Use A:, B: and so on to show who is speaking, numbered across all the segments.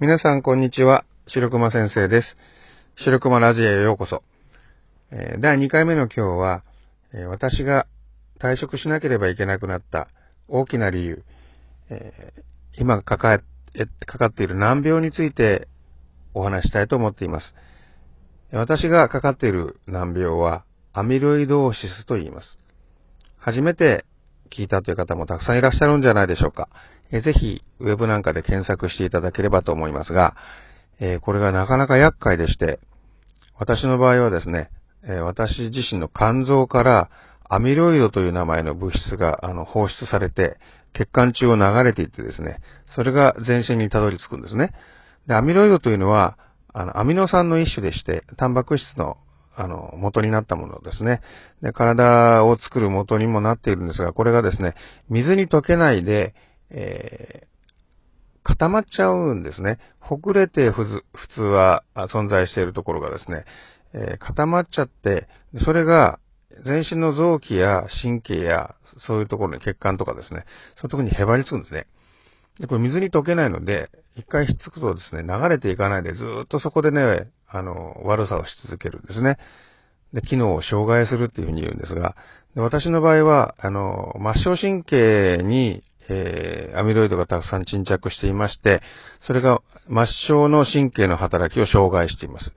A: 皆さん、こんにちは。白熊先生です。白熊ラジオへようこそ。第2回目の今日は、私が退職しなければいけなくなった大きな理由、今抱え、えかかっている難病についてお話したいと思っています。私がかかっている難病は、アミロイドーシスと言います。初めて聞いたという方もたくさんいらっしゃるんじゃないでしょうか。えーぜひ、ウェブなんかで検索していただければと思いますが、えこれがなかなか厄介でして、私の場合はですね、え私自身の肝臓からアミロイドという名前の物質があの放出されて、血管中を流れていってですね、それが全身にたどり着くんですね。で、アミロイドというのは、あの、アミノ酸の一種でして、タンパク質の、あの、元になったものですね。で、体を作る元にもなっているんですが、これがですね、水に溶けないで、えー固まっちゃうんですね。ほぐれて普通は存在しているところがですね、えー固まっちゃって、それが全身の臓器や神経やそういうところに血管とかですね、そういうところにへばりつくんですね。で、これ水に溶けないので、一回ひっつくとですね、流れていかないでずっとそこでね、あの、悪さをし続けるんですね。で、機能を障害するっていうふうに言うんですが、で私の場合は、あの、末梢神経に、えーアミロイドがたくさん沈着していまして、それが末梢の神経の働きを障害しています。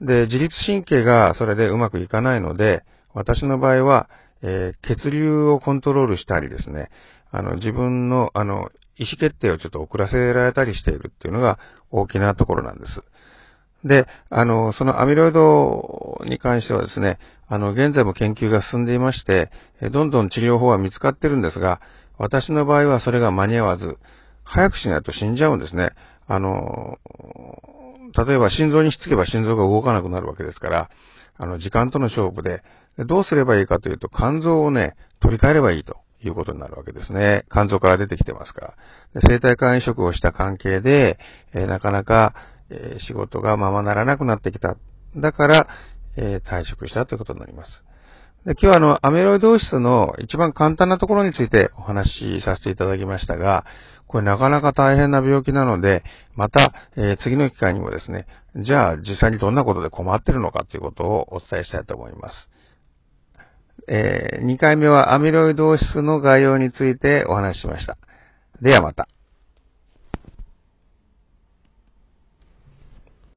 A: で、自律神経がそれでうまくいかないので、私の場合は、えー血流をコントロールしたりですね、あの、自分の、あの、意思決定をちょっと遅らせられたりしているっていうのが大きなところなんです。で、あの、そのアミロイドに関してはですね、あの、現在も研究が進んでいまして、どんどん治療法は見つかってるんですが、私の場合はそれが間に合わず、早くしないと死んじゃうんですね。あの、例えば心臓にひっつけば心臓が動かなくなるわけですから、あの、時間との勝負で、どうすればいいかというと、肝臓をね、取り替えればいいということになるわけですね。肝臓から出てきてますから。生体肝移植をした関係で、えーなかなか、え仕事がままならなくなってきた。だから、え退職したということになります。で今日はあの、アミロイド質の一番簡単なところについてお話しさせていただきましたが、これなかなか大変な病気なので、また、えー次の機会にもですね、じゃあ実際にどんなことで困ってるのかということをお伝えしたいと思います。え2回目はアミロイド質の概要についてお話ししました。ではまた。